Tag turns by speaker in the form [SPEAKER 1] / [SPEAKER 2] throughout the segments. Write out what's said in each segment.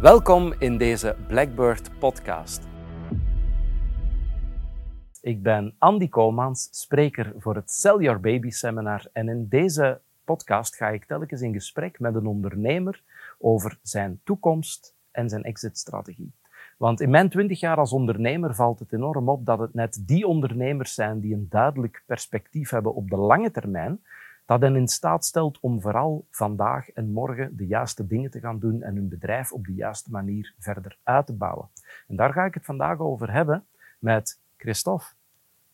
[SPEAKER 1] Welkom in deze Blackbird podcast. Ik ben Andy Komans, spreker voor het Sell Your Baby seminar en in deze podcast ga ik telkens in gesprek met een ondernemer over zijn toekomst en zijn exitstrategie. Want in mijn twintig jaar als ondernemer valt het enorm op dat het net die ondernemers zijn die een duidelijk perspectief hebben op de lange termijn, dat hen in staat stelt om vooral vandaag en morgen de juiste dingen te gaan doen en hun bedrijf op de juiste manier verder uit te bouwen. En daar ga ik het vandaag over hebben met Christophe.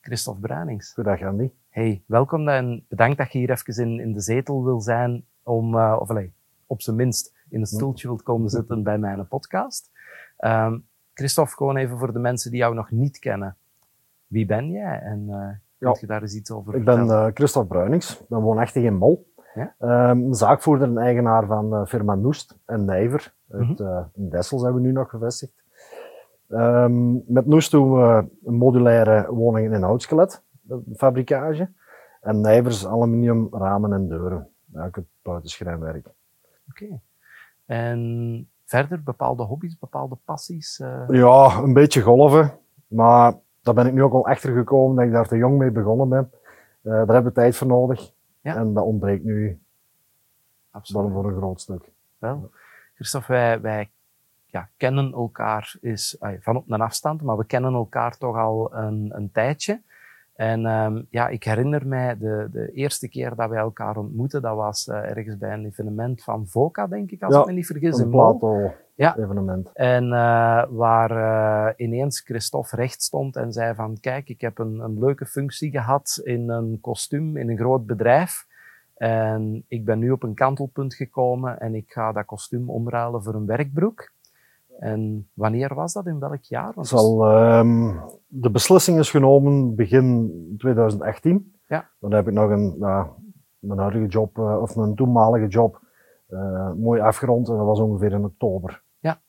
[SPEAKER 1] Christophe Bruinings.
[SPEAKER 2] Goedendag Andy.
[SPEAKER 1] Hey, welkom en bedankt dat je hier even in, in de zetel wil zijn om, uh, of allez, op zijn minst in een stoeltje wilt komen zitten bij mijn podcast. Um, Christophe, gewoon even voor de mensen die jou nog niet kennen. Wie ben jij en uh, ja. je daar eens iets over
[SPEAKER 2] Ik ben uh, Christophe Bruinings, ik ben woonachtig in Mol. Ja? Um, zaakvoerder en eigenaar van uh, firma Noest en Nijver. Uit, mm -hmm. in Dessel zijn we nu nog gevestigd. Um, met Noest doen we een modulaire woningen in houtskelet, fabrikage. En Nijvers aluminium ramen en deuren. Eigenlijk het buitenschrijnwerk.
[SPEAKER 1] Oké. Okay. En verder bepaalde hobby's, bepaalde passies? Uh...
[SPEAKER 2] Ja, een beetje golven. Maar daar ben ik nu ook al achter gekomen dat ik daar te jong mee begonnen ben. Uh, daar hebben we tijd voor nodig. Ja. En dat ontbreekt nu Absoluut. voor een groot stuk.
[SPEAKER 1] Wel, Christophe, wij, wij ja, kennen elkaar is, van op een afstand, maar we kennen elkaar toch al een, een tijdje. En um, ja, ik herinner mij de, de eerste keer dat wij elkaar ontmoetten, dat was uh, ergens bij een evenement van VOCA, denk ik, als
[SPEAKER 2] ja,
[SPEAKER 1] ik me niet vergis.
[SPEAKER 2] Plato-evenement.
[SPEAKER 1] Ja. En uh, waar uh, ineens Christophe recht stond en zei van, kijk, ik heb een, een leuke functie gehad in een kostuum, in een groot bedrijf. En ik ben nu op een kantelpunt gekomen en ik ga dat kostuum omruilen voor een werkbroek. En wanneer was dat? In welk jaar?
[SPEAKER 2] Want Zal, um, de beslissing is genomen begin 2018.
[SPEAKER 1] Ja.
[SPEAKER 2] Dan heb ik nog een, uh, mijn huidige job, uh, of mijn toenmalige job, mooi afgerond. En dat was ongeveer in oktober.
[SPEAKER 1] Ja.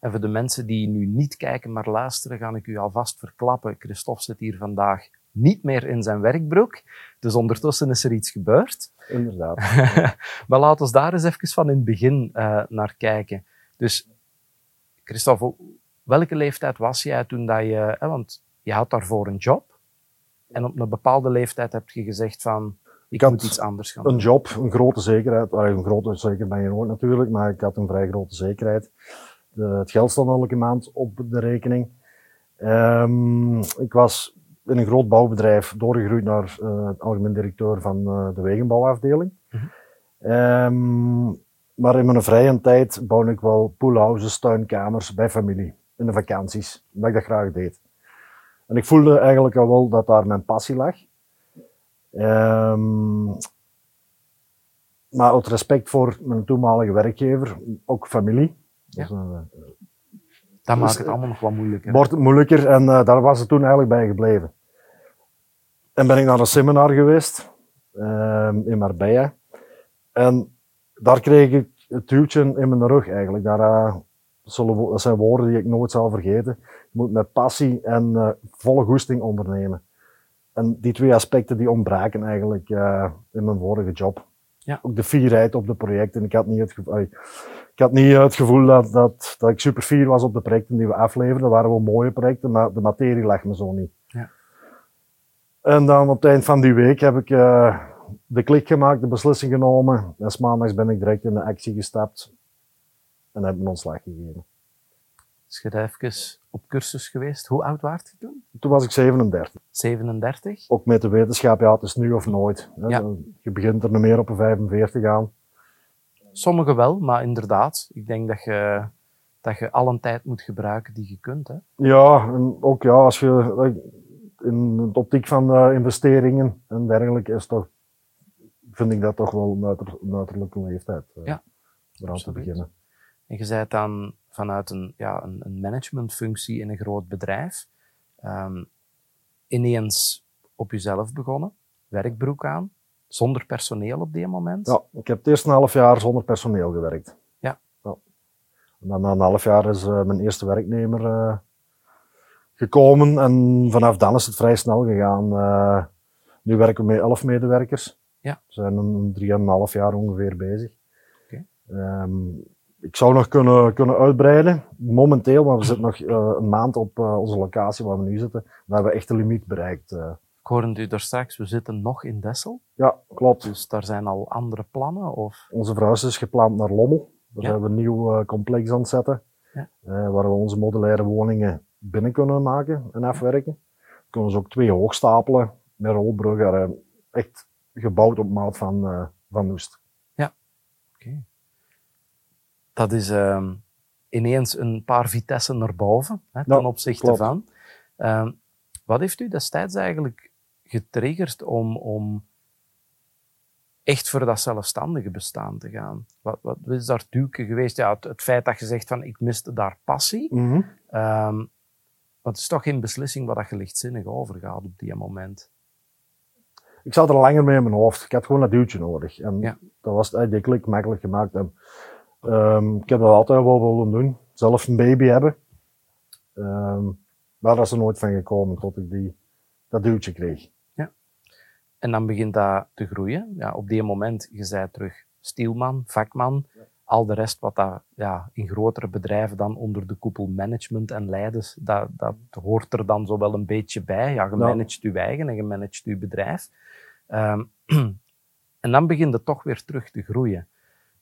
[SPEAKER 1] En voor de mensen die nu niet kijken, maar luisteren, ga ik u alvast verklappen. Christophe zit hier vandaag niet meer in zijn werkbroek. Dus ondertussen is er iets gebeurd.
[SPEAKER 2] Inderdaad.
[SPEAKER 1] maar laten we daar eens even van in het begin naar kijken. Dus Christophe, welke leeftijd was jij toen dat je, hè, want je had daarvoor een job en op een bepaalde leeftijd heb je gezegd van, ik, moet iets anders gaan
[SPEAKER 2] doen. Een job, een grote zekerheid, een grote zeker ben je nooit natuurlijk, maar ik had een vrij grote zekerheid. De, het geld stond elke maand op de rekening. Um, ik was in een groot bouwbedrijf doorgegroeid naar uh, algemeen directeur van uh, de wegenbouwafdeling. Mm -hmm. um, maar in mijn vrije tijd bouw ik wel poolhouses, tuinkamers bij familie. In de vakanties. Omdat ik dat graag deed. En ik voelde eigenlijk al wel dat daar mijn passie lag. Um, maar uit respect voor mijn toenmalige werkgever, ook familie.
[SPEAKER 1] Ja. Dus, uh, dat maakt het allemaal nog wat moeilijker.
[SPEAKER 2] Wordt het moeilijker en uh, daar was het toen eigenlijk bij gebleven. En ben ik naar een seminar geweest um, in Marbella. En daar kreeg ik het duwtje in mijn rug eigenlijk. Daar, uh, dat zijn woorden die ik nooit zal vergeten. Je moet met passie en volle goesting ondernemen. En die twee aspecten die ontbraken eigenlijk uh, in mijn vorige job.
[SPEAKER 1] Ja.
[SPEAKER 2] Ook de fierheid op de projecten. Ik had niet het gevoel, ik had niet het gevoel dat, dat, dat ik super fier was op de projecten die we afleverden. Dat waren wel mooie projecten, maar de materie lag me zo niet.
[SPEAKER 1] Ja.
[SPEAKER 2] En dan op het eind van die week heb ik uh, de klik gemaakt, de beslissing genomen. En maandags ben ik direct in de actie gestapt en heb een ontslag gegeven.
[SPEAKER 1] Dus je bent even op cursus geweest. Hoe oud was je toen?
[SPEAKER 2] Toen was ik 37.
[SPEAKER 1] 37?
[SPEAKER 2] Ook met de wetenschap, ja, het is nu of nooit.
[SPEAKER 1] Ja.
[SPEAKER 2] Je begint er nog meer op een 45 aan.
[SPEAKER 1] Sommigen wel, maar inderdaad. Ik denk dat je, dat je al een tijd moet gebruiken die je kunt. Hè?
[SPEAKER 2] Ja, en ook ja, als je in de optiek van uh, investeringen en dergelijke is toch vind ik dat toch wel een uiter, uiterlijke leeftijd. Uh,
[SPEAKER 1] ja,
[SPEAKER 2] eraan te beginnen.
[SPEAKER 1] En je zei het dan vanuit een, ja, een, een managementfunctie in een groot bedrijf, um, ineens op jezelf begonnen, werkbroek aan, zonder personeel op die moment?
[SPEAKER 2] Ja, ik heb het eerste half jaar zonder personeel gewerkt.
[SPEAKER 1] Ja.
[SPEAKER 2] ja. En dan na een half jaar is uh, mijn eerste werknemer uh, gekomen en vanaf dan is het vrij snel gegaan. Uh, nu werken we met elf medewerkers.
[SPEAKER 1] Ja.
[SPEAKER 2] We zijn een drieënhalf jaar ongeveer bezig.
[SPEAKER 1] Okay.
[SPEAKER 2] Um, ik zou nog kunnen, kunnen uitbreiden. Momenteel, maar we zitten nog uh, een maand op uh, onze locatie waar we nu zitten. Daar hebben we echt de limiet bereikt. Uh.
[SPEAKER 1] Ik hoorde u daar straks, we zitten nog in Dessel.
[SPEAKER 2] Ja, klopt.
[SPEAKER 1] Dus daar zijn al andere plannen? Of?
[SPEAKER 2] Onze verhuis is gepland naar Lommel. Daar ja. zijn we een nieuw complex aan het zetten. Ja. waar we onze modulaire woningen binnen kunnen maken en afwerken. We kunnen ze ook twee hoogstapelen met rolbruggen. echt gebouwd op maat van, van Noest.
[SPEAKER 1] Dat is uh, ineens een paar vitessen naar boven hè, ten opzichte van. Uh, wat heeft u destijds eigenlijk getriggerd om, om echt voor dat zelfstandige bestaan te gaan? Wat, wat is daar duwke geweest? Ja, het, het, feit dat je zegt van ik miste daar passie. Mm -hmm. um, het is toch geen beslissing waar je lichtzinnig over gaat op die moment.
[SPEAKER 2] Ik zat er langer mee in mijn hoofd. Ik had gewoon dat duwtje nodig. En ja. dat was eigenlijk makkelijk gemaakt. En Um, ik heb dat altijd wel willen doen. Zelf een baby hebben. Um, maar dat is er nooit van gekomen tot ik die, dat duwtje kreeg.
[SPEAKER 1] Ja. En dan begint dat te groeien. Ja, op die moment, je zei terug stielman, vakman. Ja. Al de rest wat dat, ja, in grotere bedrijven dan onder de koepel management en leiders, dat, dat hoort er dan zo wel een beetje bij. Ja, je managt je eigen en je managt je bedrijf. Um, en dan begint het toch weer terug te groeien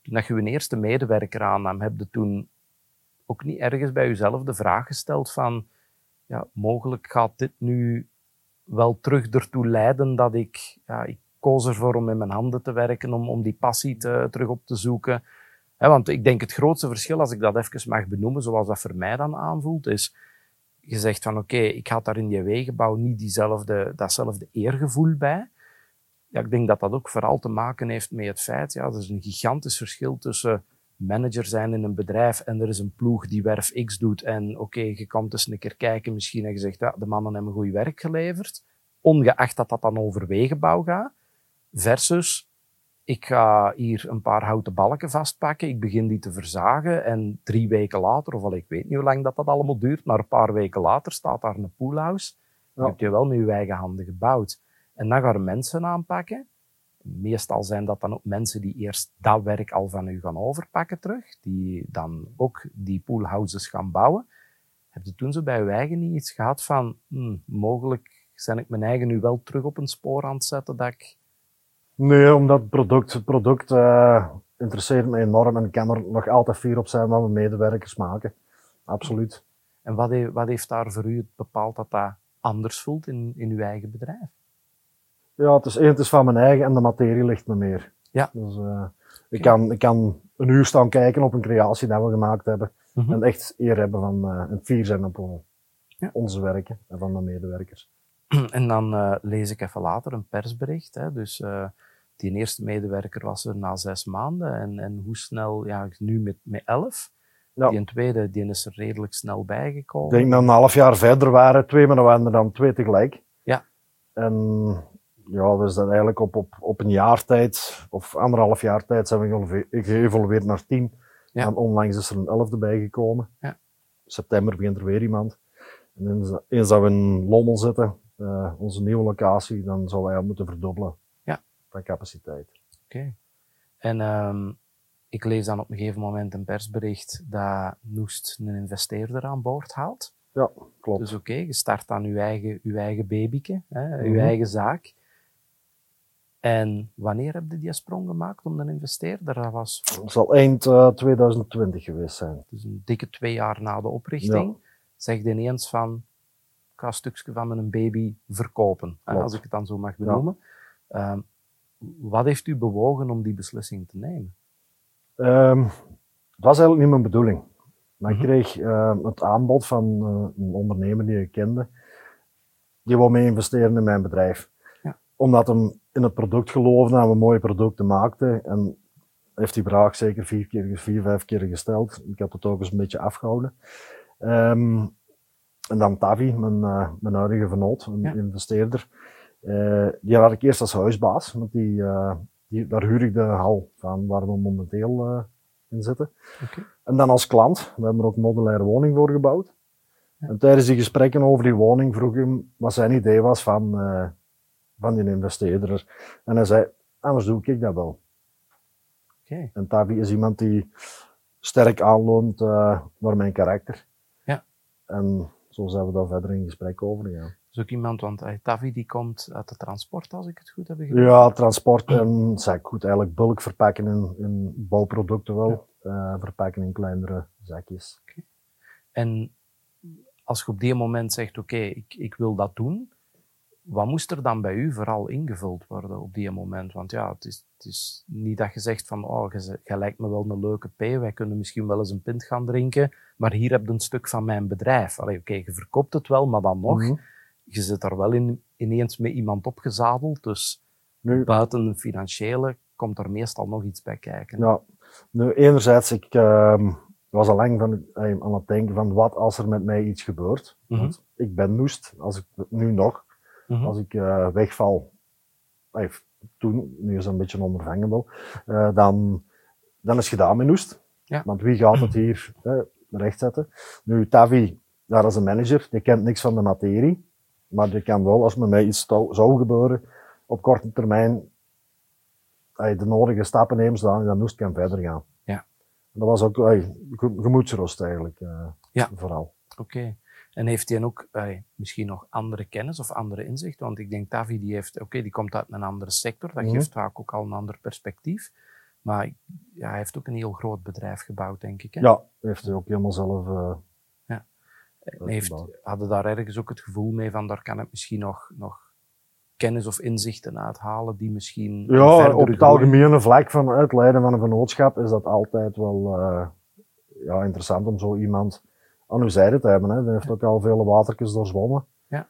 [SPEAKER 1] toen je een eerste medewerker aannam, heb je toen ook niet ergens bij jezelf de vraag gesteld van, ja, mogelijk gaat dit nu wel terug ertoe leiden dat ik, ja, ik koos ervoor om met mijn handen te werken, om, om die passie te, terug op te zoeken. want ik denk het grootste verschil, als ik dat even mag benoemen, zoals dat voor mij dan aanvoelt, is, je zegt van oké, ik had daar in die wegenbouw niet diezelfde, datzelfde eergevoel bij. Ja, ik denk dat dat ook vooral te maken heeft met het feit, ja, er is een gigantisch verschil tussen manager zijn in een bedrijf en er is een ploeg die werf X doet en oké, je komt eens een keer kijken misschien en je zegt, ja, de mannen hebben goed werk geleverd, ongeacht dat dat dan over wegenbouw gaat, versus ik ga hier een paar houten balken vastpakken, ik begin die te verzagen en drie weken later, of al ik weet niet hoe lang dat, dat allemaal duurt, maar een paar weken later staat daar een poolhouse. Dan heb je wel met je eigen handen gebouwd. En dan gaan mensen aanpakken. Meestal zijn dat dan ook mensen die eerst dat werk al van u gaan overpakken terug, die dan ook die poolhouses gaan bouwen. Heb je toen zo bij uw eigen niet iets gehad van, hm, mogelijk zijn ik mijn eigen nu wel terug op een spoor aan het zetten dat ik...
[SPEAKER 2] Nee, omdat het product, het product uh, interesseert me enorm en ik kan er nog altijd fier op zijn wat mijn medewerkers maken. Absoluut.
[SPEAKER 1] En wat, heeft, wat heeft daar voor u bepaald dat dat anders voelt in, in uw eigen bedrijf?
[SPEAKER 2] Ja, het is het is van mijn eigen en de materie ligt me meer.
[SPEAKER 1] Ja.
[SPEAKER 2] Dus uh, ik, kan, ik kan een uur staan kijken op een creatie die we gemaakt hebben. Mm -hmm. En echt eer hebben van uh, een fier zijn op ja. onze werken en van mijn medewerkers.
[SPEAKER 1] En dan lees ik even later een persbericht. Hè, dus die eerste medewerker was er na zes maanden. En, en hoe snel, ja, nu met, met elf. Ja. Die tweede, die is er redelijk snel bijgekomen.
[SPEAKER 2] Ik denk dat een half jaar verder waren twee, maar dan waren er dan twee tegelijk.
[SPEAKER 1] Ja.
[SPEAKER 2] En ja, we zijn eigenlijk op, op, op een jaar tijd, of anderhalf jaar tijd, zijn we geëvolueerd naar tien. Ja. En onlangs is er een elfde bijgekomen.
[SPEAKER 1] Ja.
[SPEAKER 2] September begint er weer iemand. En eens dat we in Lommel zitten, uh, onze nieuwe locatie, dan zouden wij moeten verdubbelen
[SPEAKER 1] ja.
[SPEAKER 2] van capaciteit.
[SPEAKER 1] Oké. En um, ik lees dan op een gegeven moment een persbericht dat Noest een investeerder aan boord haalt.
[SPEAKER 2] Ja, klopt.
[SPEAKER 1] Dus oké, je start aan je eigen, je eigen babyke, hè, je mm -hmm. eigen zaak. En wanneer heb je die sprong gemaakt om een investeerder? Dat was...
[SPEAKER 2] Dat zal eind uh, 2020 geweest zijn.
[SPEAKER 1] Dus een dikke twee jaar na de oprichting. Ja. Je ineens van, ik ga een stukje van mijn baby verkopen. Hè, als ik het dan zo mag benoemen. Ja. Um, wat heeft u bewogen om die beslissing te nemen?
[SPEAKER 2] Um, het was eigenlijk niet mijn bedoeling. Maar ik kreeg uh, het aanbod van uh, een ondernemer die ik kende. Die wil mee investeren in mijn bedrijf.
[SPEAKER 1] Ja.
[SPEAKER 2] Omdat hem in het product geloofde en we mooie producten maakten. En heeft die vraag zeker vier, keer, vier, vijf keer gesteld. Ik had het ook eens een beetje afgehouden. Um, en dan Tavi, mijn, uh, mijn huidige vernoot, een ja. investeerder. Uh, die had ik eerst als huisbaas, want die, uh, die, daar huur ik de hal van waar we momenteel in zitten.
[SPEAKER 1] Okay.
[SPEAKER 2] En dan als klant, we hebben er ook een modulaire woning voor gebouwd. Ja. En tijdens die gesprekken over die woning vroeg ik hem wat zijn idee was van van die investeerder. En hij zei, anders doe ik dat wel.
[SPEAKER 1] Okay.
[SPEAKER 2] En Tavi is iemand die sterk aanloont uh, naar mijn karakter.
[SPEAKER 1] Ja.
[SPEAKER 2] En zo zijn we daar verder in gesprek over gegaan.
[SPEAKER 1] is ook iemand, want uh, Tavi die komt uit de transport, als ik het goed heb begrepen.
[SPEAKER 2] Ja, transport en goed, eigenlijk bulk verpakken in, in bouwproducten wel. Ja. verpakken in kleinere zakjes.
[SPEAKER 1] Okay. En als je op die moment zegt, oké, okay, ik, ik wil dat doen, wat moest er dan bij u vooral ingevuld worden op die moment? Want ja, het is, het is niet dat je zegt van, oh, je, je lijkt me wel een leuke P, wij kunnen misschien wel eens een pint gaan drinken, maar hier heb je een stuk van mijn bedrijf. Oké, okay, je verkoopt het wel, maar dan nog, mm -hmm. je zit daar wel in, ineens met iemand opgezadeld, dus nu, buiten het financiële komt er meestal nog iets bij kijken.
[SPEAKER 2] Ja, nu enerzijds, ik uh, was al lang van, aan het denken van, wat als er met mij iets gebeurt? Mm -hmm. Want ik ben noest, als ik nu nog, Mm -hmm. Als ik uh, wegval, eh, toen, nu is het een beetje onvervangen uh, dan, dan is het gedaan met Noest.
[SPEAKER 1] Ja.
[SPEAKER 2] Want wie gaat het hier uh, rechtzetten? Nu, Tavi, daar is een manager, die kent niks van de materie, maar die kan wel, als met mij iets zou gebeuren, op korte termijn de nodige stappen nemen, zodat dan Noest kan verder gaan.
[SPEAKER 1] Ja.
[SPEAKER 2] Dat was ook ay, gemoedsrust eigenlijk,
[SPEAKER 1] ja.
[SPEAKER 2] vooral.
[SPEAKER 1] Oké. Okay. En heeft hij ook uh, misschien nog andere kennis of andere inzicht? Want ik denk, Tavi die heeft, oké, okay, die komt uit een andere sector, dat geeft vaak ook al een ander perspectief. Maar ja, hij heeft ook een heel groot bedrijf gebouwd, denk ik. Hè?
[SPEAKER 2] Ja, heeft hij ook helemaal zelf. Uh,
[SPEAKER 1] ja. Heeft, hadden daar ergens ook het gevoel mee van, daar kan ik misschien nog, nog kennis of inzichten uithalen die misschien.
[SPEAKER 2] Ja, op het algemene vlak van het leiden van een vennootschap is dat altijd wel uh, ja, interessant om zo iemand aan uw zijde te hebben. Hè. Die heeft ook al vele watertjes doorzwommen.
[SPEAKER 1] Ja.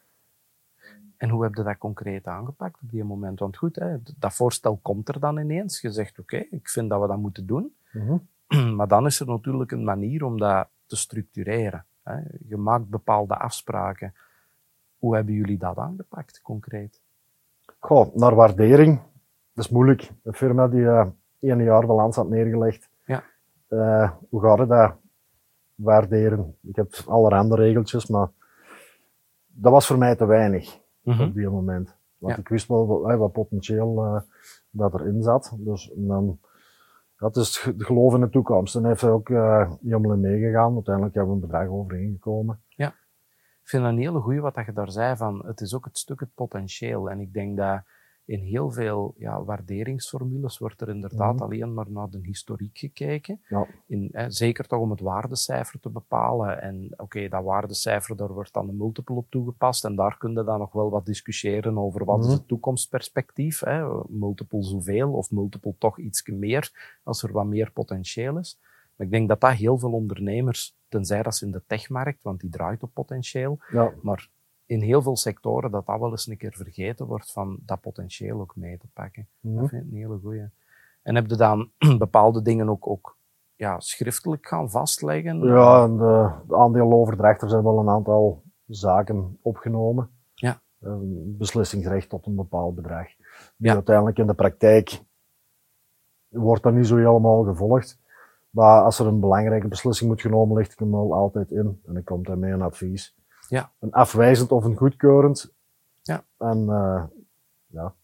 [SPEAKER 1] En hoe heb je dat concreet aangepakt op die moment? Want goed, hè, dat voorstel komt er dan ineens. Je zegt, oké, okay, ik vind dat we dat moeten doen.
[SPEAKER 2] Mm -hmm.
[SPEAKER 1] Maar dan is er natuurlijk een manier om dat te structureren. Hè. Je maakt bepaalde afspraken. Hoe hebben jullie dat aangepakt, concreet?
[SPEAKER 2] Goh, naar waardering. Dat is moeilijk. Een firma die uh, één jaar balans had neergelegd.
[SPEAKER 1] Ja.
[SPEAKER 2] Uh, hoe gaat het daar? Waarderen. Ik heb allerhande regeltjes, maar dat was voor mij te weinig
[SPEAKER 1] mm -hmm.
[SPEAKER 2] op die moment. Want
[SPEAKER 1] Ja.
[SPEAKER 2] ik wist wel wat, wat potentieel uh, dat erin zat. Dus dan, dat is het geloof in de toekomst. En hij heeft er ook uh, meegegaan. Uiteindelijk hebben we een bedrag overeengekomen.
[SPEAKER 1] Ik vind dat een hele goeie wat dat je daar zei, van het is ook het stuk het potentieel. En ik denk dat in heel veel ja, waarderingsformules wordt er inderdaad
[SPEAKER 2] Mhm.
[SPEAKER 1] alleen maar naar de historiek gekeken.
[SPEAKER 2] Ja.
[SPEAKER 1] In, hè, zeker toch om het waardecijfer te bepalen. En oké, dat waardecijfer, daar wordt dan een multiple op toegepast. En daar kun je dan nog wel wat discussiëren over wat is
[SPEAKER 2] Mhm.
[SPEAKER 1] het toekomstperspectief. Hè? Multiple zoveel of multiple toch iets meer, als er wat meer potentieel is. Maar ik denk dat dat heel veel ondernemers, tenzij dat ze in de techmarkt, want die draait op potentieel,
[SPEAKER 2] Ja.
[SPEAKER 1] maar in heel veel sectoren dat dat wel eens een keer vergeten wordt van dat potentieel ook mee te pakken.
[SPEAKER 2] Mhm.
[SPEAKER 1] Dat vind ik een hele goeie. En heb je dan bepaalde dingen ook, ook ja, schriftelijk gaan vastleggen?
[SPEAKER 2] Ja, en de, de aandeeloverdrachter zijn wel een aantal zaken opgenomen.
[SPEAKER 1] Ja.
[SPEAKER 2] Een beslissingsrecht tot een bepaald bedrag. Die
[SPEAKER 1] Ja.
[SPEAKER 2] uiteindelijk in de praktijk wordt dat niet zo helemaal gevolgd. Maar als er een belangrijke beslissing moet genomen, licht ik hem wel altijd in. En dan komt hij mee een advies.
[SPEAKER 1] Ja.
[SPEAKER 2] Een afwijzend of een goedkeurend.
[SPEAKER 1] Ja.
[SPEAKER 2] En eh, ja,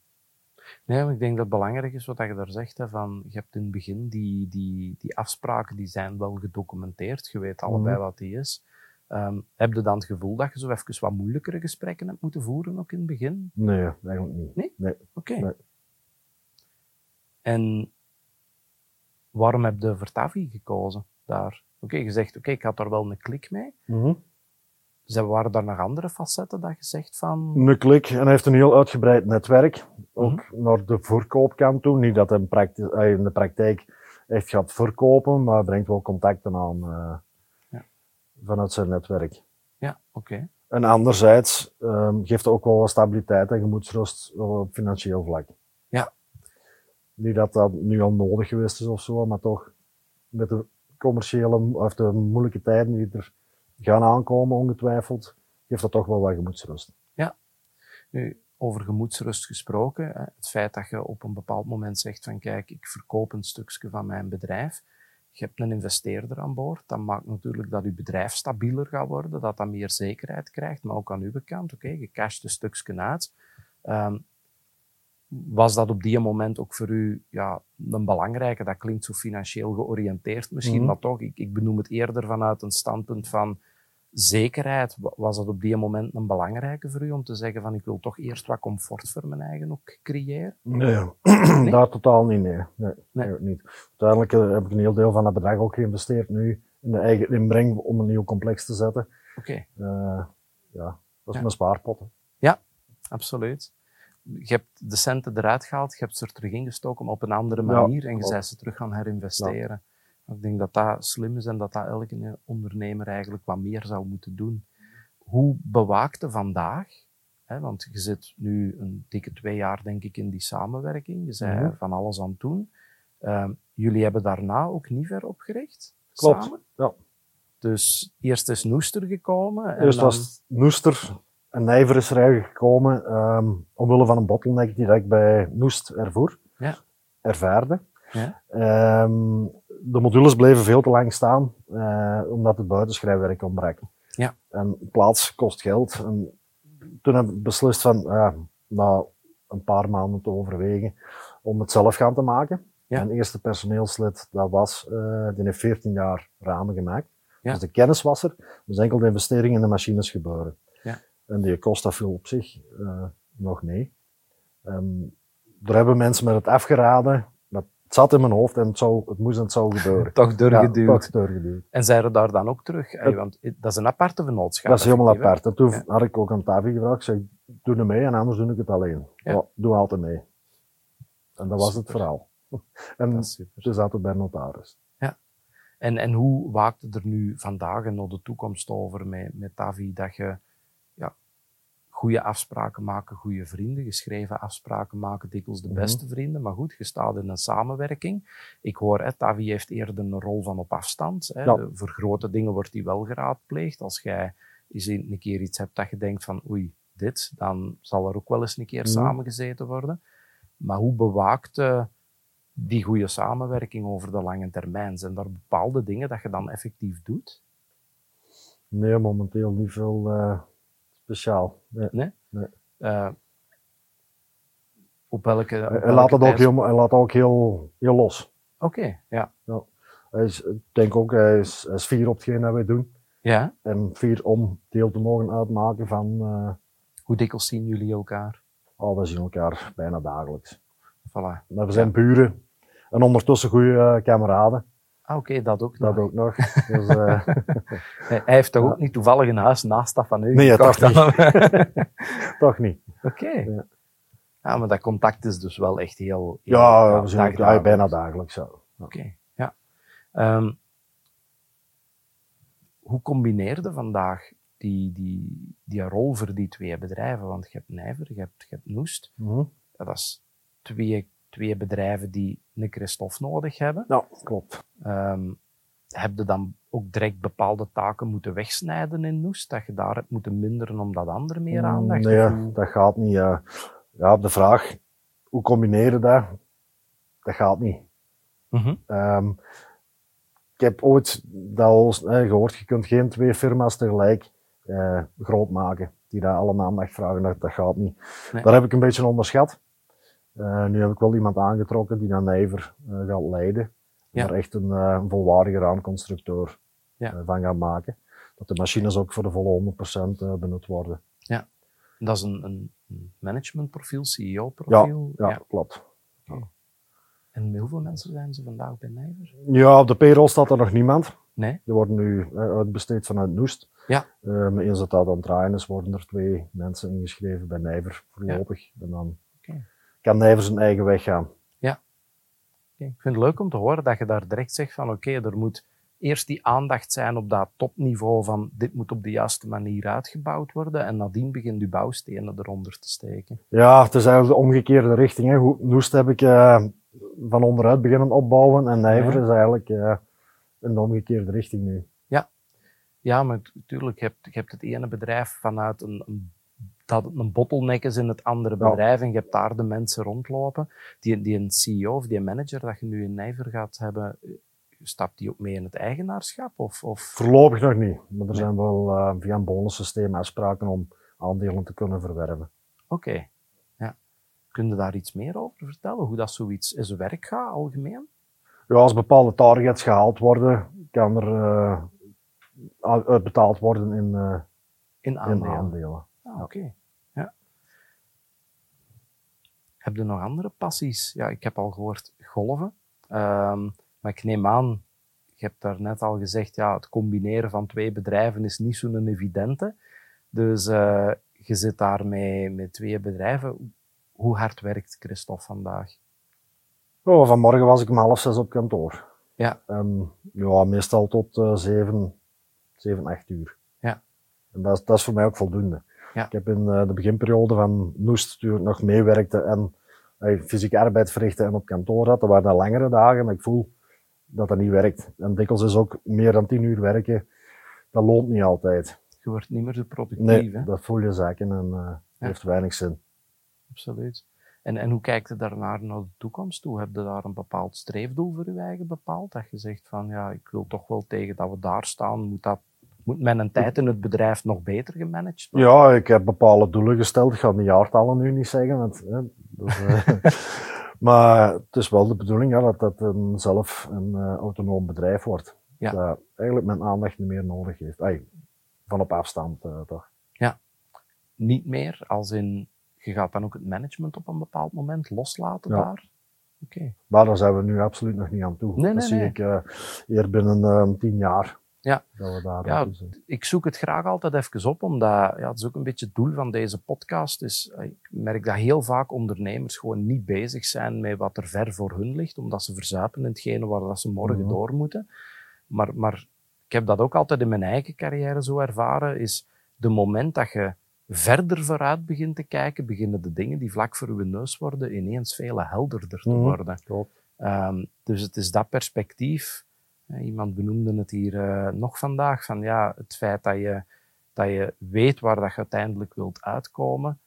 [SPEAKER 1] Nee, maar ik denk dat het belangrijk is wat je daar zegt. Hè, van, je hebt in het begin die, die, die afspraken, die zijn wel gedocumenteerd. Je weet allebei
[SPEAKER 2] Mhm.
[SPEAKER 1] wat die is. Ehm, heb je dan het gevoel dat je zo even wat moeilijkere gesprekken hebt moeten voeren, ook in het begin?
[SPEAKER 2] nee, eigenlijk niet.
[SPEAKER 1] Nee?
[SPEAKER 2] Nee.
[SPEAKER 1] Oké.
[SPEAKER 2] Nee.
[SPEAKER 1] En waarom heb je voor Tavi gekozen daar? Oké, je zegt, oké, ik had daar wel een klik mee.
[SPEAKER 2] Mhm.
[SPEAKER 1] Zijn, waren daar nog andere facetten dat je zegt van...
[SPEAKER 2] Een klik en hij heeft een heel uitgebreid netwerk. Ook
[SPEAKER 1] Mhm.
[SPEAKER 2] naar de verkoopkant toe. Niet dat hij in, de praktijk echt gaat verkopen, maar brengt wel contacten aan eh,
[SPEAKER 1] Ja.
[SPEAKER 2] vanuit zijn netwerk.
[SPEAKER 1] Ja, oké.
[SPEAKER 2] En anderzijds ehm, geeft hij ook wel wat stabiliteit en gemoedsrust op financieel vlak.
[SPEAKER 1] Ja.
[SPEAKER 2] Niet dat dat nu al nodig geweest is of zo, maar toch met de commerciële of de moeilijke tijden die er gaan aankomen, ongetwijfeld, geeft dat toch wel wat gemoedsrust.
[SPEAKER 1] Nu, over gemoedsrust gesproken, het feit dat je op een bepaald moment zegt van kijk, ik verkoop een stukje van mijn bedrijf, je hebt een investeerder aan boord, dat maakt natuurlijk dat je bedrijf stabieler gaat worden, dat dat meer zekerheid krijgt, maar ook aan uw kant, oké, je casht een stukje uit. Ehm, was dat op die moment ook voor u ja, een belangrijke? Dat klinkt zo financieel georiënteerd misschien,
[SPEAKER 2] Mhm.
[SPEAKER 1] maar toch, ik, ik benoem het eerder vanuit een standpunt van zekerheid. Wa- Was dat op die moment een belangrijke voor u om te zeggen van ik wil toch eerst wat comfort voor mijn eigen ook creëren?
[SPEAKER 2] Nee, daar totaal niet, nee. nee,
[SPEAKER 1] Nee.
[SPEAKER 2] niet. Uiteindelijk eh, heb ik een heel deel van dat bedrag ook geïnvesteerd nu in de eigen inbreng om een nieuw complex te zetten.
[SPEAKER 1] Oké,
[SPEAKER 2] Eh, ja, dat is
[SPEAKER 1] Ja.
[SPEAKER 2] mijn spaarpot. hè.
[SPEAKER 1] absoluut. Je hebt de centen eruit gehaald, je hebt ze er terug ingestoken op een andere
[SPEAKER 2] Ja,
[SPEAKER 1] manier en je bent ze terug gaan herinvesteren. Ik denk dat dat slim is en dat dat elke ondernemer eigenlijk wat meer zou moeten doen. Hoe bewaakte vandaag, hè, want je zit nu een dikke twee jaar denk ik in die samenwerking, je zei
[SPEAKER 2] Mhm.
[SPEAKER 1] van alles aan het doen. Ehm, jullie hebben daarna ook Niver opgericht?
[SPEAKER 2] Klopt,
[SPEAKER 1] Samen?
[SPEAKER 2] ja.
[SPEAKER 1] Dus eerst is Noester gekomen. En
[SPEAKER 2] Eerst
[SPEAKER 1] dan-
[SPEAKER 2] was Noester en Nijver is er eigenlijk gekomen ehm, omwille van een bottleneck die dat ik bij Noest ervoer,
[SPEAKER 1] Ja.
[SPEAKER 2] ervaarde.
[SPEAKER 1] Ja.
[SPEAKER 2] Ehm, de modules bleven veel te lang staan, eh, omdat het buitenschrijfwerk ontbrak.
[SPEAKER 1] Ja.
[SPEAKER 2] En plaats kost geld. En toen heb ik beslist van, ja, na een paar maanden te overwegen, om het zelf gaan te maken.
[SPEAKER 1] Ja.
[SPEAKER 2] Mijn eerste personeelslid, dat was, eh, die heeft 14 jaar ramen gemaakt.
[SPEAKER 1] Ja.
[SPEAKER 2] Dus de kennis was er, dus enkel de investering in de machines gebeuren.
[SPEAKER 1] Ja.
[SPEAKER 2] En die kost dat veel op zich eh, nog mee. En er hebben mensen met het afgeraden, het zat in mijn hoofd en het, zou, het moest en het zou gebeuren.
[SPEAKER 1] toch doorgeduwd.
[SPEAKER 2] Ja, toch doorgeduwd.
[SPEAKER 1] En zijn er daar dan ook terug?
[SPEAKER 2] Het-
[SPEAKER 1] want dat is een aparte vennootschap.
[SPEAKER 2] Dat is helemaal apart. En toen
[SPEAKER 1] Ja.
[SPEAKER 2] had ik ook aan Tavi gevraagd, zeg, doe er mee en anders doe ik het alleen.
[SPEAKER 1] Ja.
[SPEAKER 2] Ja. doe altijd mee. En dat was het verhaal. En ze zaten bij notaris.
[SPEAKER 1] En, en hoe waakt het er nu vandaag en naar de toekomst over met, met Tavi dat je ja, goede afspraken maken, goede vrienden, geschreven afspraken maken, dikwijls de
[SPEAKER 2] Mhm.
[SPEAKER 1] beste vrienden, maar goed, je staat in een samenwerking. Ik hoor, hè, Tavi heeft eerder een rol van op afstand. Hè.
[SPEAKER 2] Ja.
[SPEAKER 1] Voor grote dingen wordt die wel geraadpleegd. Als jij eens een keer iets hebt dat je denkt van oei, dit, dan zal er ook wel eens een keer
[SPEAKER 2] Mhm.
[SPEAKER 1] samengezeten worden. Maar hoe bewaakt eh, die goede samenwerking over de lange termijn? Zijn er bepaalde dingen dat je dan effectief doet?
[SPEAKER 2] Nee, momenteel niet veel eh, speciaal. Nee.
[SPEAKER 1] Nee?
[SPEAKER 2] Nee.
[SPEAKER 1] Eh, op welke... op welke
[SPEAKER 2] laat het ook, heel, laat ook heel, heel los.
[SPEAKER 1] Oké, ja.
[SPEAKER 2] Hij is, ik denk ook, hij is, hij is fier op hetgeen dat wij doen.
[SPEAKER 1] Ja?
[SPEAKER 2] En fier om deel te mogen uitmaken van, eh
[SPEAKER 1] Hoe dikwijls zien jullie elkaar?
[SPEAKER 2] oh, we zien elkaar bijna dagelijks.
[SPEAKER 1] Voilà.
[SPEAKER 2] Maar we zijn buren en ondertussen goede eh, kameraden.
[SPEAKER 1] Ah, oké, dat ook
[SPEAKER 2] Dat
[SPEAKER 1] nog.
[SPEAKER 2] ook nog. Dus, eh,
[SPEAKER 1] Hij hij heeft toch
[SPEAKER 2] Ja.
[SPEAKER 1] ook niet toevallig een huis naast dat van u
[SPEAKER 2] Nee, ja, toch
[SPEAKER 1] dan?
[SPEAKER 2] toch niet.
[SPEAKER 1] Oké.
[SPEAKER 2] Ja.
[SPEAKER 1] Ja, maar dat contact is dus wel echt heel... heel
[SPEAKER 2] Ja, we zien
[SPEAKER 1] dag-
[SPEAKER 2] elkaar bijna
[SPEAKER 1] dagelijks.
[SPEAKER 2] dagelijks. Ja.
[SPEAKER 1] Oké, ja. Ehm, hoe combineerde vandaag die, die, die rol voor die twee bedrijven? Want je hebt Nijver, je hebt, je hebt Noest.
[SPEAKER 2] Mhm.
[SPEAKER 1] Ja, dat is twee, twee bedrijven die een Christophe nodig hebben.
[SPEAKER 2] ja, klopt.
[SPEAKER 1] Ehm, heb je dan ook direct bepaalde taken moeten wegsnijden in Noest? Dat je daar hebt moeten minderen omdat anderen meer aandacht
[SPEAKER 2] Nee, dat gaat niet. ja, op de vraag, hoe combineren dat? Dat gaat niet.
[SPEAKER 1] Mhm.
[SPEAKER 2] Ehm, ik heb ooit dat al eh, gehoord, je kunt geen twee firma's tegelijk eh, groot maken, die daar alle aandacht vragen, dat, dat gaat niet.
[SPEAKER 1] Nee.
[SPEAKER 2] Dat heb ik een beetje onderschat. Eh, nu heb ik wel iemand aangetrokken die naar Nijver eh, gaat leiden.
[SPEAKER 1] Ja.
[SPEAKER 2] Daar echt een, eh, een volwaardige raamconstructeur
[SPEAKER 1] Ja.
[SPEAKER 2] van gaat maken. Dat de machines ook voor de volle 100% eh, benut worden.
[SPEAKER 1] Dat is een, een managementprofiel, CEO-profiel.
[SPEAKER 2] Ja, klopt.
[SPEAKER 1] En hoeveel mensen zijn ze vandaag bij Nijver?
[SPEAKER 2] Ja, op de payroll staat er nog niemand.
[SPEAKER 1] Nee?
[SPEAKER 2] Die worden nu uitbesteed vanuit Noest.
[SPEAKER 1] Ja.
[SPEAKER 2] Maar eens dat dat aan het draaien is, worden er twee mensen ingeschreven bij Nijver voorlopig. En dan
[SPEAKER 1] Oké.
[SPEAKER 2] Kan Nijver zijn eigen weg gaan.
[SPEAKER 1] Oké, Ik vind het leuk om te horen dat je daar direct zegt van oké, er moet eerst die aandacht zijn op dat topniveau van dit moet op de juiste manier uitgebouwd worden en nadien begint je bouwstenen eronder te steken.
[SPEAKER 2] Ja, het is eigenlijk de omgekeerde richting. Hè. Hoe- Noest heb ik eh, van onderuit beginnen opbouwen en Nijver
[SPEAKER 1] Ja.
[SPEAKER 2] is eigenlijk eh, in de omgekeerde richting nu.
[SPEAKER 1] Ja, maar natuurlijk, je hebt, je hebt het ene bedrijf vanuit een, een, dat het een bottleneck is in het andere bedrijf en je hebt daar de mensen rondlopen. Die, die een CEO of die manager dat je nu in Nijver gaat hebben, eh, stapt die ook mee in het eigenaarschap? Of, of...
[SPEAKER 2] Voorlopig nog niet, maar er zijn wel eh, via een bonussysteem afspraken om aandelen te kunnen verwerven.
[SPEAKER 1] Oké, ja. Kun je daar iets meer over vertellen? Hoe dat zoiets in zijn werk gaat, algemeen?
[SPEAKER 2] Ja, als bepaalde targets gehaald worden, kan er uh, uitbetaald worden in, uh,
[SPEAKER 1] in aandelen.
[SPEAKER 2] In aandelen.
[SPEAKER 1] Ah, Oké. Heb je nog andere passies? Ja, ik heb al gehoord golven. Ehm, maar ik neem aan, je hebt daar net al gezegd, ja, het combineren van twee bedrijven is niet zo'n evidente. Dus uh, je zit daar met, twee bedrijven. Hoe hard werkt Christophe vandaag?
[SPEAKER 2] Oh, vanmorgen was ik om half zes op kantoor.
[SPEAKER 1] Ja.
[SPEAKER 2] Um, ja, meestal tot uh, zeven, zeven, acht uur.
[SPEAKER 1] Ja.
[SPEAKER 2] En dat dat is voor mij ook voldoende.
[SPEAKER 1] Ja.
[SPEAKER 2] Ik heb in uh, de beginperiode van Noest, toen ik nog meewerkte en uh, fysieke arbeid verrichtte en op kantoor zat, dat waren dan langere dagen, maar ik voel dat dat niet werkt. En dikwijls is ook meer dan tien uur werken, dat loont niet altijd.
[SPEAKER 1] Je wordt niet meer zo productief,
[SPEAKER 2] nee,
[SPEAKER 1] hè?
[SPEAKER 2] dat voel je zaken en uh, ja. heeft weinig zin.
[SPEAKER 1] Absoluut. En, en hoe kijkt je daarnaar naar de toekomst toe? Heb je daar een bepaald streefdoel voor je eigen bepaald? Dat je zegt van, ja, ik wil toch wel tegen dat we daar staan. Moet, dat, moet mijn tijd in het bedrijf nog beter gemanaged
[SPEAKER 2] worden? Ja, ik heb bepaalde doelen gesteld. Ik ga de jaartallen nu niet zeggen. Want, hè, dus, uh, maar het is wel de bedoeling ja, dat dat een, zelf een uh, autonoom bedrijf wordt.
[SPEAKER 1] Ja.
[SPEAKER 2] Dat eigenlijk mijn aandacht niet meer nodig heeft. Ay, van op afstand uh, toch.
[SPEAKER 1] Ja. Niet meer als in je gaat dan ook het management op een bepaald moment loslaten
[SPEAKER 2] ja.
[SPEAKER 1] daar? Oké. Okay.
[SPEAKER 2] Maar daar zijn we nu absoluut nog niet aan toe.
[SPEAKER 1] Nee, nee,
[SPEAKER 2] dat zie
[SPEAKER 1] nee.
[SPEAKER 2] ik uh, hier binnen tien jaar.
[SPEAKER 1] Ja, ja ik zoek het graag altijd even op, omdat ja, het is ook een beetje het doel van deze podcast. Is, ik merk dat heel vaak ondernemers gewoon niet bezig zijn met wat er ver voor hun ligt, omdat ze verzuipen in hetgene waar dat ze morgen
[SPEAKER 2] Mhm.
[SPEAKER 1] door moeten. Maar, maar ik heb dat ook altijd in mijn eigen carrière zo ervaren, is de moment dat je verder vooruit begint te kijken, beginnen de dingen die vlak voor uw neus worden ineens veel helderder te
[SPEAKER 2] Mhm.
[SPEAKER 1] worden. Um, dus het is dat perspectief. Eh, Iemand benoemde het hier uh, nog vandaag, van ja, het feit dat je, dat je weet waar dat je uiteindelijk wilt uitkomen,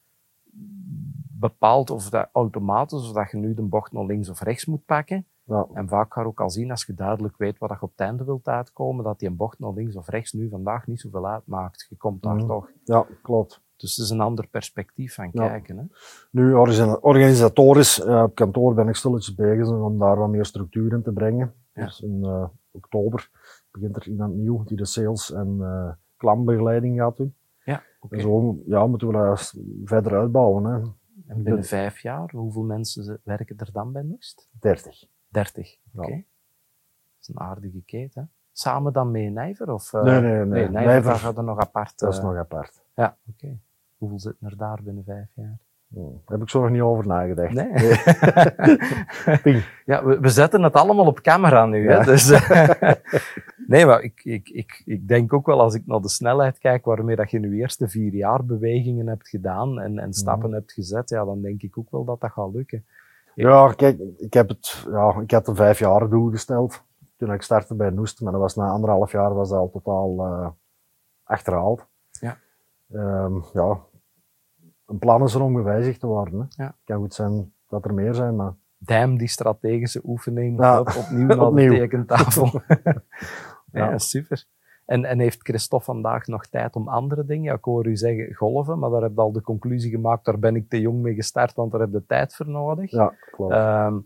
[SPEAKER 1] bepaalt of dat automatisch, of dat je nu de bocht naar links of rechts moet pakken.
[SPEAKER 2] Ja.
[SPEAKER 1] En vaak ga je ook al zien, als je duidelijk weet waar je op het einde wilt uitkomen, dat die een bocht naar links of rechts nu vandaag niet zoveel uitmaakt. Je komt daar
[SPEAKER 2] Mhm.
[SPEAKER 1] toch.
[SPEAKER 2] ja, klopt.
[SPEAKER 1] Dus het is een ander perspectief van
[SPEAKER 2] Ja.
[SPEAKER 1] kijken. Hè?
[SPEAKER 2] Nu, organisa- organisatorisch, uh, op kantoor ben ik stilletjes bezig om daar wat meer structuur in te brengen.
[SPEAKER 1] Ja.
[SPEAKER 2] Dus oktober begint er iemand nieuw die de sales en uh, klantbegeleiding gaat doen.
[SPEAKER 1] Ja, oké.
[SPEAKER 2] En zo ja, moeten we dat verder uitbouwen. Hè.
[SPEAKER 1] En binnen vijf jaar, hoeveel mensen werken er dan bij Noest?
[SPEAKER 2] 30.
[SPEAKER 1] 30. Oké.
[SPEAKER 2] Ja.
[SPEAKER 1] Dat is een aardige keten. Samen dan met Nijver? Of, uh,
[SPEAKER 2] Nee, nee, nee.
[SPEAKER 1] Nijver,
[SPEAKER 2] Nijver-
[SPEAKER 1] gaat er nog apart.
[SPEAKER 2] Dat is
[SPEAKER 1] eh,
[SPEAKER 2] nog apart.
[SPEAKER 1] Ja, oké. Hoeveel zitten er daar binnen vijf jaar?
[SPEAKER 2] Hm. Daar heb ik zo nog niet over nagedacht.
[SPEAKER 1] Nee. Ja, we, we zetten het allemaal op camera nu. Hè? Dus, eh, nee, maar ik, ik, ik, ik denk ook wel als ik naar de snelheid kijk waarmee dat je in je eerste vier jaar bewegingen hebt gedaan en, en stappen
[SPEAKER 2] Mhm.
[SPEAKER 1] hebt gezet, ja, dan denk ik ook wel dat dat gaat lukken.
[SPEAKER 2] Ja, kijk, ik, heb het, ja, ik had een vijf jaar doel gesteld toen ik startte bij Noest, maar dat was na anderhalf jaar was dat al totaal uh, achterhaald.
[SPEAKER 1] Ja.
[SPEAKER 2] Um, ja, een plan is er om gewijzigd te worden. Hè.
[SPEAKER 1] Ja.
[SPEAKER 2] Het kan goed zijn dat er meer zijn, maar
[SPEAKER 1] die strategische oefening
[SPEAKER 2] Ja.
[SPEAKER 1] op, opnieuw naar
[SPEAKER 2] Opnieuw.
[SPEAKER 1] de tekentafel. ja,
[SPEAKER 2] Ja.
[SPEAKER 1] super. En, en heeft Christophe vandaag nog tijd om andere dingen? Ja, ik hoor u zeggen golven, maar daar heb je al de conclusie gemaakt, daar ben ik te jong mee gestart, want daar heb je tijd voor nodig.
[SPEAKER 2] ja, klopt.
[SPEAKER 1] Ehm,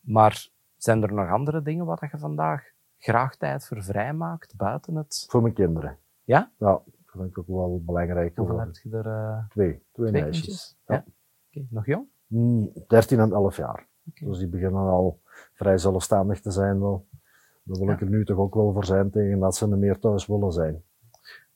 [SPEAKER 1] maar zijn er nog andere dingen wat je vandaag graag tijd voor vrijmaakt, buiten het...
[SPEAKER 2] Voor mijn kinderen.
[SPEAKER 1] Ja?
[SPEAKER 2] Ja, vind ik ook wel belangrijk.
[SPEAKER 1] Hoeveel heb je er? eh,
[SPEAKER 2] Twee, twee,
[SPEAKER 1] twee
[SPEAKER 2] meisjes. Ja.
[SPEAKER 1] Ja. Nog jong?
[SPEAKER 2] Mm, 13 en 11 jaar. Dus die beginnen al vrij zelfstandig te zijn wel. Daar wil
[SPEAKER 1] Ja.
[SPEAKER 2] ik er nu toch ook wel voor zijn tegen dat ze er meer thuis willen zijn.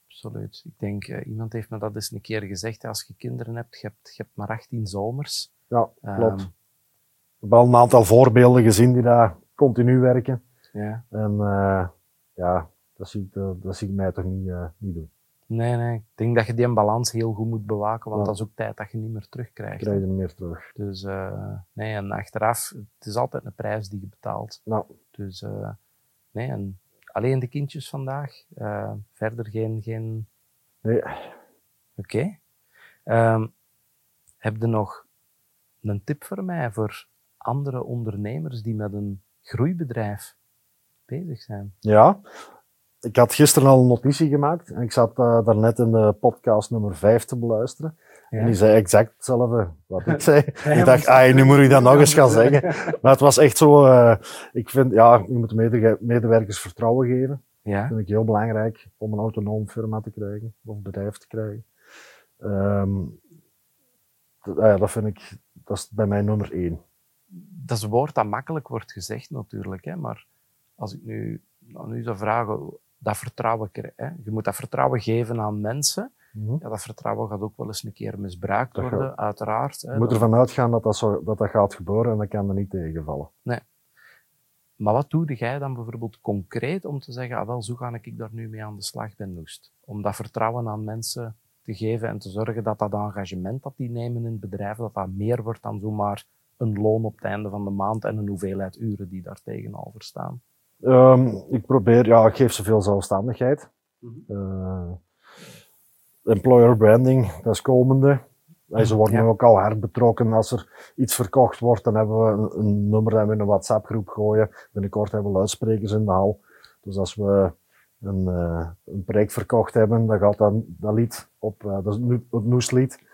[SPEAKER 1] Absoluut. Ik denk, eh, iemand heeft me dat eens een keer gezegd, als je kinderen hebt, je hebt, je hebt maar 18 zomers.
[SPEAKER 2] Ja, klopt.
[SPEAKER 1] Ehm,
[SPEAKER 2] Ik heb al een aantal voorbeelden gezien die daar continu werken.
[SPEAKER 1] ja.
[SPEAKER 2] En uh, ja, dat zie, ik, dat zie ik mij toch niet, uh, niet doen.
[SPEAKER 1] Nee, nee. Ik denk dat je die balans heel goed moet bewaken, want
[SPEAKER 2] Ja.
[SPEAKER 1] dat is ook tijd dat je niet meer terugkrijgt.
[SPEAKER 2] Krijg je er meer terug.
[SPEAKER 1] Dus uh, nee, en achteraf, het is altijd een prijs die je betaalt.
[SPEAKER 2] Nou,
[SPEAKER 1] Dus uh, nee, en alleen de kindjes vandaag. Uh, verder geen. geen...
[SPEAKER 2] nee,
[SPEAKER 1] Oké. Okay. Um, heb je nog een tip voor mij voor andere ondernemers die met een groeibedrijf bezig zijn?
[SPEAKER 2] ja. Ik had gisteren al een notitie gemaakt en ik zat uh, daarnet in de podcast nummer 5 te beluisteren. En die zei exact hetzelfde wat ik zei. ik dacht, ah, nu moet ik dat nog eens gaan zeggen. Maar het was echt zo, uh, ik vind, ja, je moet de medewerkers vertrouwen geven. Ja. Dat vind ik heel belangrijk om een autonoom firma te krijgen, of bedrijf te krijgen. Um, dat, ah dat vind ik, dat is bij mij nummer één.
[SPEAKER 1] Dat is een woord dat makkelijk wordt gezegd natuurlijk, hè, maar als ik nu, nou, nu zou vragen, dat vertrouwen, hè, je moet dat vertrouwen geven aan mensen. Mhm. Ja, dat vertrouwen gaat ook wel eens een keer misbruikt worden, uiteraard.
[SPEAKER 2] Je moet ervan uitgaan dat dat, zo, dat dat gaat gebeuren en dat kan er niet tegenvallen.
[SPEAKER 1] Nee. Maar wat doe jij dan bijvoorbeeld concreet om te zeggen, ah wel, zo ga ik daar nu mee aan de slag ben Noest? Om dat vertrouwen aan mensen te geven en te zorgen dat dat engagement dat die nemen in het bedrijf, dat dat meer wordt dan zomaar een loon op het einde van de maand en een hoeveelheid uren die daar tegenover staan?
[SPEAKER 2] Um, ik probeer, ja, ik geef zoveel zelfstandigheid. Mm employer branding, dat is komende. ze worden ja. ook al hard betrokken als er iets verkocht wordt. Dan hebben we een, een nummer dat we in een WhatsApp groep gooien. Binnenkort hebben we luidsprekers in de hal. Dus als we een, uh, een project verkocht hebben, dan gaat dat, dat lied op, uh, dat is het nieuwslied.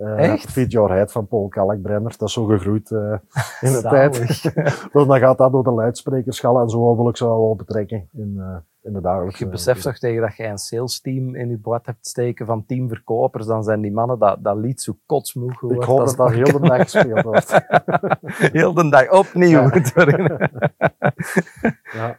[SPEAKER 2] Uh, Echt? Feed Your Head van Paul Kalkbrenner. Dat is zo gegroeid uh, in de tijd. dus dan gaat dat door de luidsprekerschal en zo ik ze wel betrekken in, uh, in de dagelijkse...
[SPEAKER 1] Je beseft toch tegen dat jij een sales team in je boord hebt steken van tien verkopers, dan zijn die mannen dat, dat lied zo kotsmoe geworden.
[SPEAKER 2] Ik hoop dat dat heel de dag gespeeld wordt.
[SPEAKER 1] heel de dag opnieuw. ja.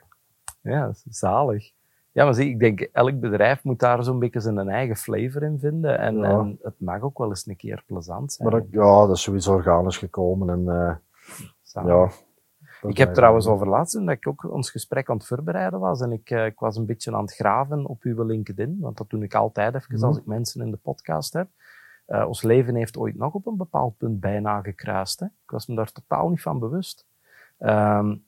[SPEAKER 1] ja, zalig. Ja, maar zie, ik denk, elk bedrijf moet daar zo'n beetje zijn eigen flavor in vinden. En, en, het mag ook wel eens een keer plezant zijn.
[SPEAKER 2] Maar dat, ja, dat is sowieso organisch gekomen. En, uh, ja,
[SPEAKER 1] ik heb trouwens over laatst dat ik ook ons gesprek aan het voorbereiden was. En ik, uh, ik was een beetje aan het graven op uw LinkedIn. Want dat doe ik altijd even mm als ik mensen in de podcast heb. Uh, ons leven heeft ooit nog op een bepaald punt bijna gekruist. Hè? Ik was me daar totaal niet van bewust. Um,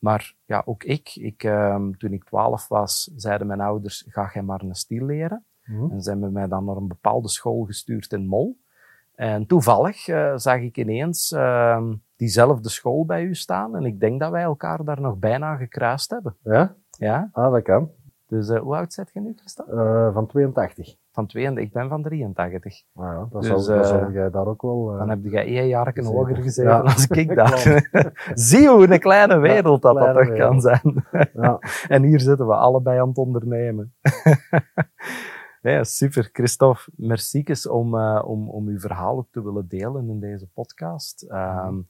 [SPEAKER 1] maar ja, ook ik, ik um, toen ik twaalf was, zeiden mijn ouders, ga jij maar een stiel leren. Mm En zijn we mij dan naar een bepaalde school gestuurd in Mol. En toevallig uh, zag ik ineens uh, diezelfde school bij u staan. En ik denk dat wij elkaar daar nog bijna gekruist hebben.
[SPEAKER 2] Ja?
[SPEAKER 1] Ja.
[SPEAKER 2] Ah, dat kan.
[SPEAKER 1] Dus uh, hoe oud zit je nu, Christa?
[SPEAKER 2] Uh, van 82.
[SPEAKER 1] Van 82, ik ben van 83.
[SPEAKER 2] Ah ja, dan, dus, zal, dan zal jij daar ook wel...
[SPEAKER 1] Dan heb jij één jaar hoger gezeten ja. als ik daar. Zie hoe een kleine wereld dat dat toch kan zijn. ja. en hier zitten we allebei aan het ondernemen. ja, super. Christophe, merci om, uh, om, om uw verhaal ook te willen delen in deze podcast. Um,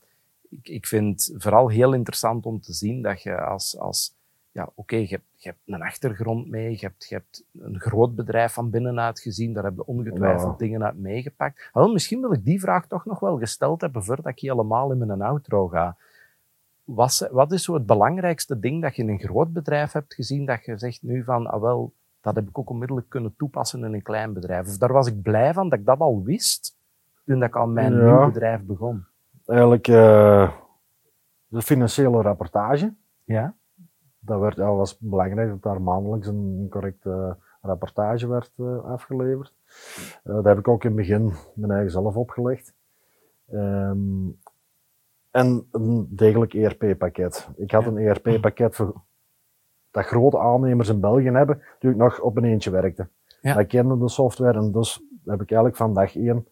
[SPEAKER 1] ik, ik vind het vooral heel interessant om te zien dat je als, als ja, oké, okay, je, je, hebt een achtergrond mee, je hebt, je hebt een groot bedrijf van binnenuit gezien, daar heb je ongetwijfeld dingen uit meegepakt. Wel, misschien wil ik die vraag toch nog wel gesteld hebben voordat ik helemaal in mijn outro ga. Was, wat is zo het belangrijkste ding dat je in een groot bedrijf hebt gezien, dat je zegt nu van, ah wel, dat heb ik ook onmiddellijk kunnen toepassen in een klein bedrijf. Of daar was ik blij van dat ik dat al wist toen ik aan mijn ja. nieuw bedrijf begon.
[SPEAKER 2] Eigenlijk uh, de financiële rapportage.
[SPEAKER 1] Ja
[SPEAKER 2] dat werd, ja, was belangrijk dat daar maandelijks een correcte rapportage werd uh, afgeleverd. Uh, dat heb ik ook in het begin mijn eigen zelf opgelegd. Um, en een degelijk ERP-pakket. Ik had een ERP-pakket voor dat grote aannemers in België hebben, toen ik nog op een eentje werkte. Ja. Ik kende de software en dus heb ik eigenlijk van dag één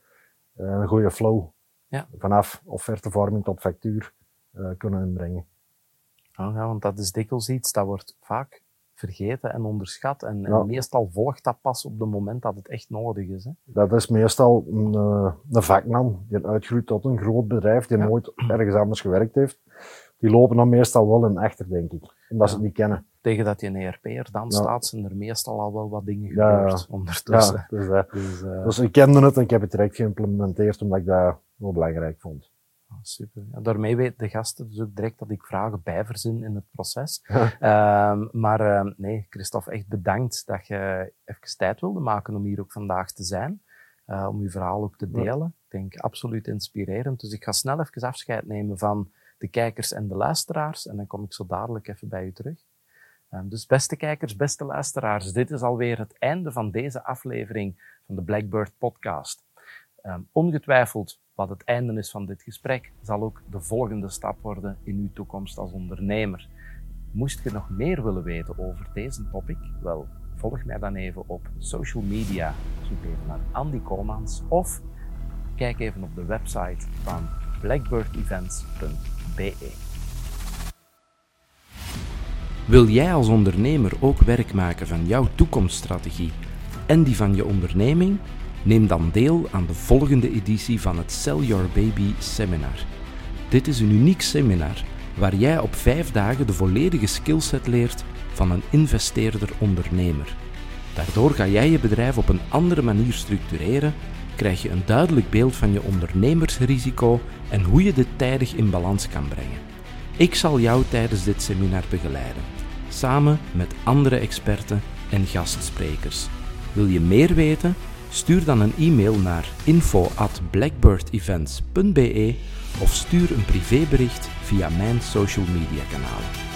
[SPEAKER 2] uh, een goede flow ja. vanaf offertevorming tot factuur kunnen inbrengen.
[SPEAKER 1] Ja, want dat is dikwijls iets dat wordt vaak vergeten en onderschat. En, meestal volgt dat pas op het moment dat het echt nodig is. Hè?
[SPEAKER 2] Dat is meestal een, eh, een vakman die uitgroeit tot een groot bedrijf, die nooit ergens anders gewerkt heeft. Die lopen dan meestal wel in achter, denk ik. Omdat ze het niet kennen.
[SPEAKER 1] Tegen dat je een ERP'er dan staat, zijn er meestal al wel wat dingen gebeurd ondertussen.
[SPEAKER 2] dus, uh, dus, uh, dus ik kende het en ik heb het direct geïmplementeerd omdat ik dat wel belangrijk vond.
[SPEAKER 1] Super. Ja, daarmee weten de gasten dus ook direct dat ik vragen bijverzin in het proces. uh, maar uh, nee, Christophe, echt bedankt dat je even tijd wilde maken om hier ook vandaag te zijn. Uh, om je verhaal ook te delen. Ik denk absoluut inspirerend. Dus ik ga snel even afscheid nemen van de kijkers en de luisteraars. En dan kom ik zo dadelijk even bij u terug. Ehm, dus beste kijkers, beste luisteraars, dit is alweer het einde van deze aflevering van de Blackbird podcast. Ongetwijfeld wat het einde is van dit gesprek, zal ook de volgende stap worden in uw toekomst als ondernemer. Moest je nog meer willen weten over deze topic? Wel, volg mij dan even op social media. Zoek even naar Andy Komans of Kijk even op de website van blackbirdevents.be. Wil jij als ondernemer ook werk maken van jouw toekomststrategie en die van je onderneming? Neem dan deel aan de volgende editie van het Sell Your Baby Seminar. Dit is een uniek seminar waar jij op vijf dagen de volledige skillset leert van een investeerder-ondernemer. Daardoor ga jij je bedrijf op een andere manier structureren, krijg je een duidelijk beeld van je ondernemersrisico en hoe je dit tijdig in balans kan brengen. Ik zal jou tijdens dit seminar begeleiden, samen met andere experten en gastsprekers. Wil je meer weten? Stuur dan een e-mail naar info@blackbirdevents.be of stuur een privébericht via mijn social media kanalen.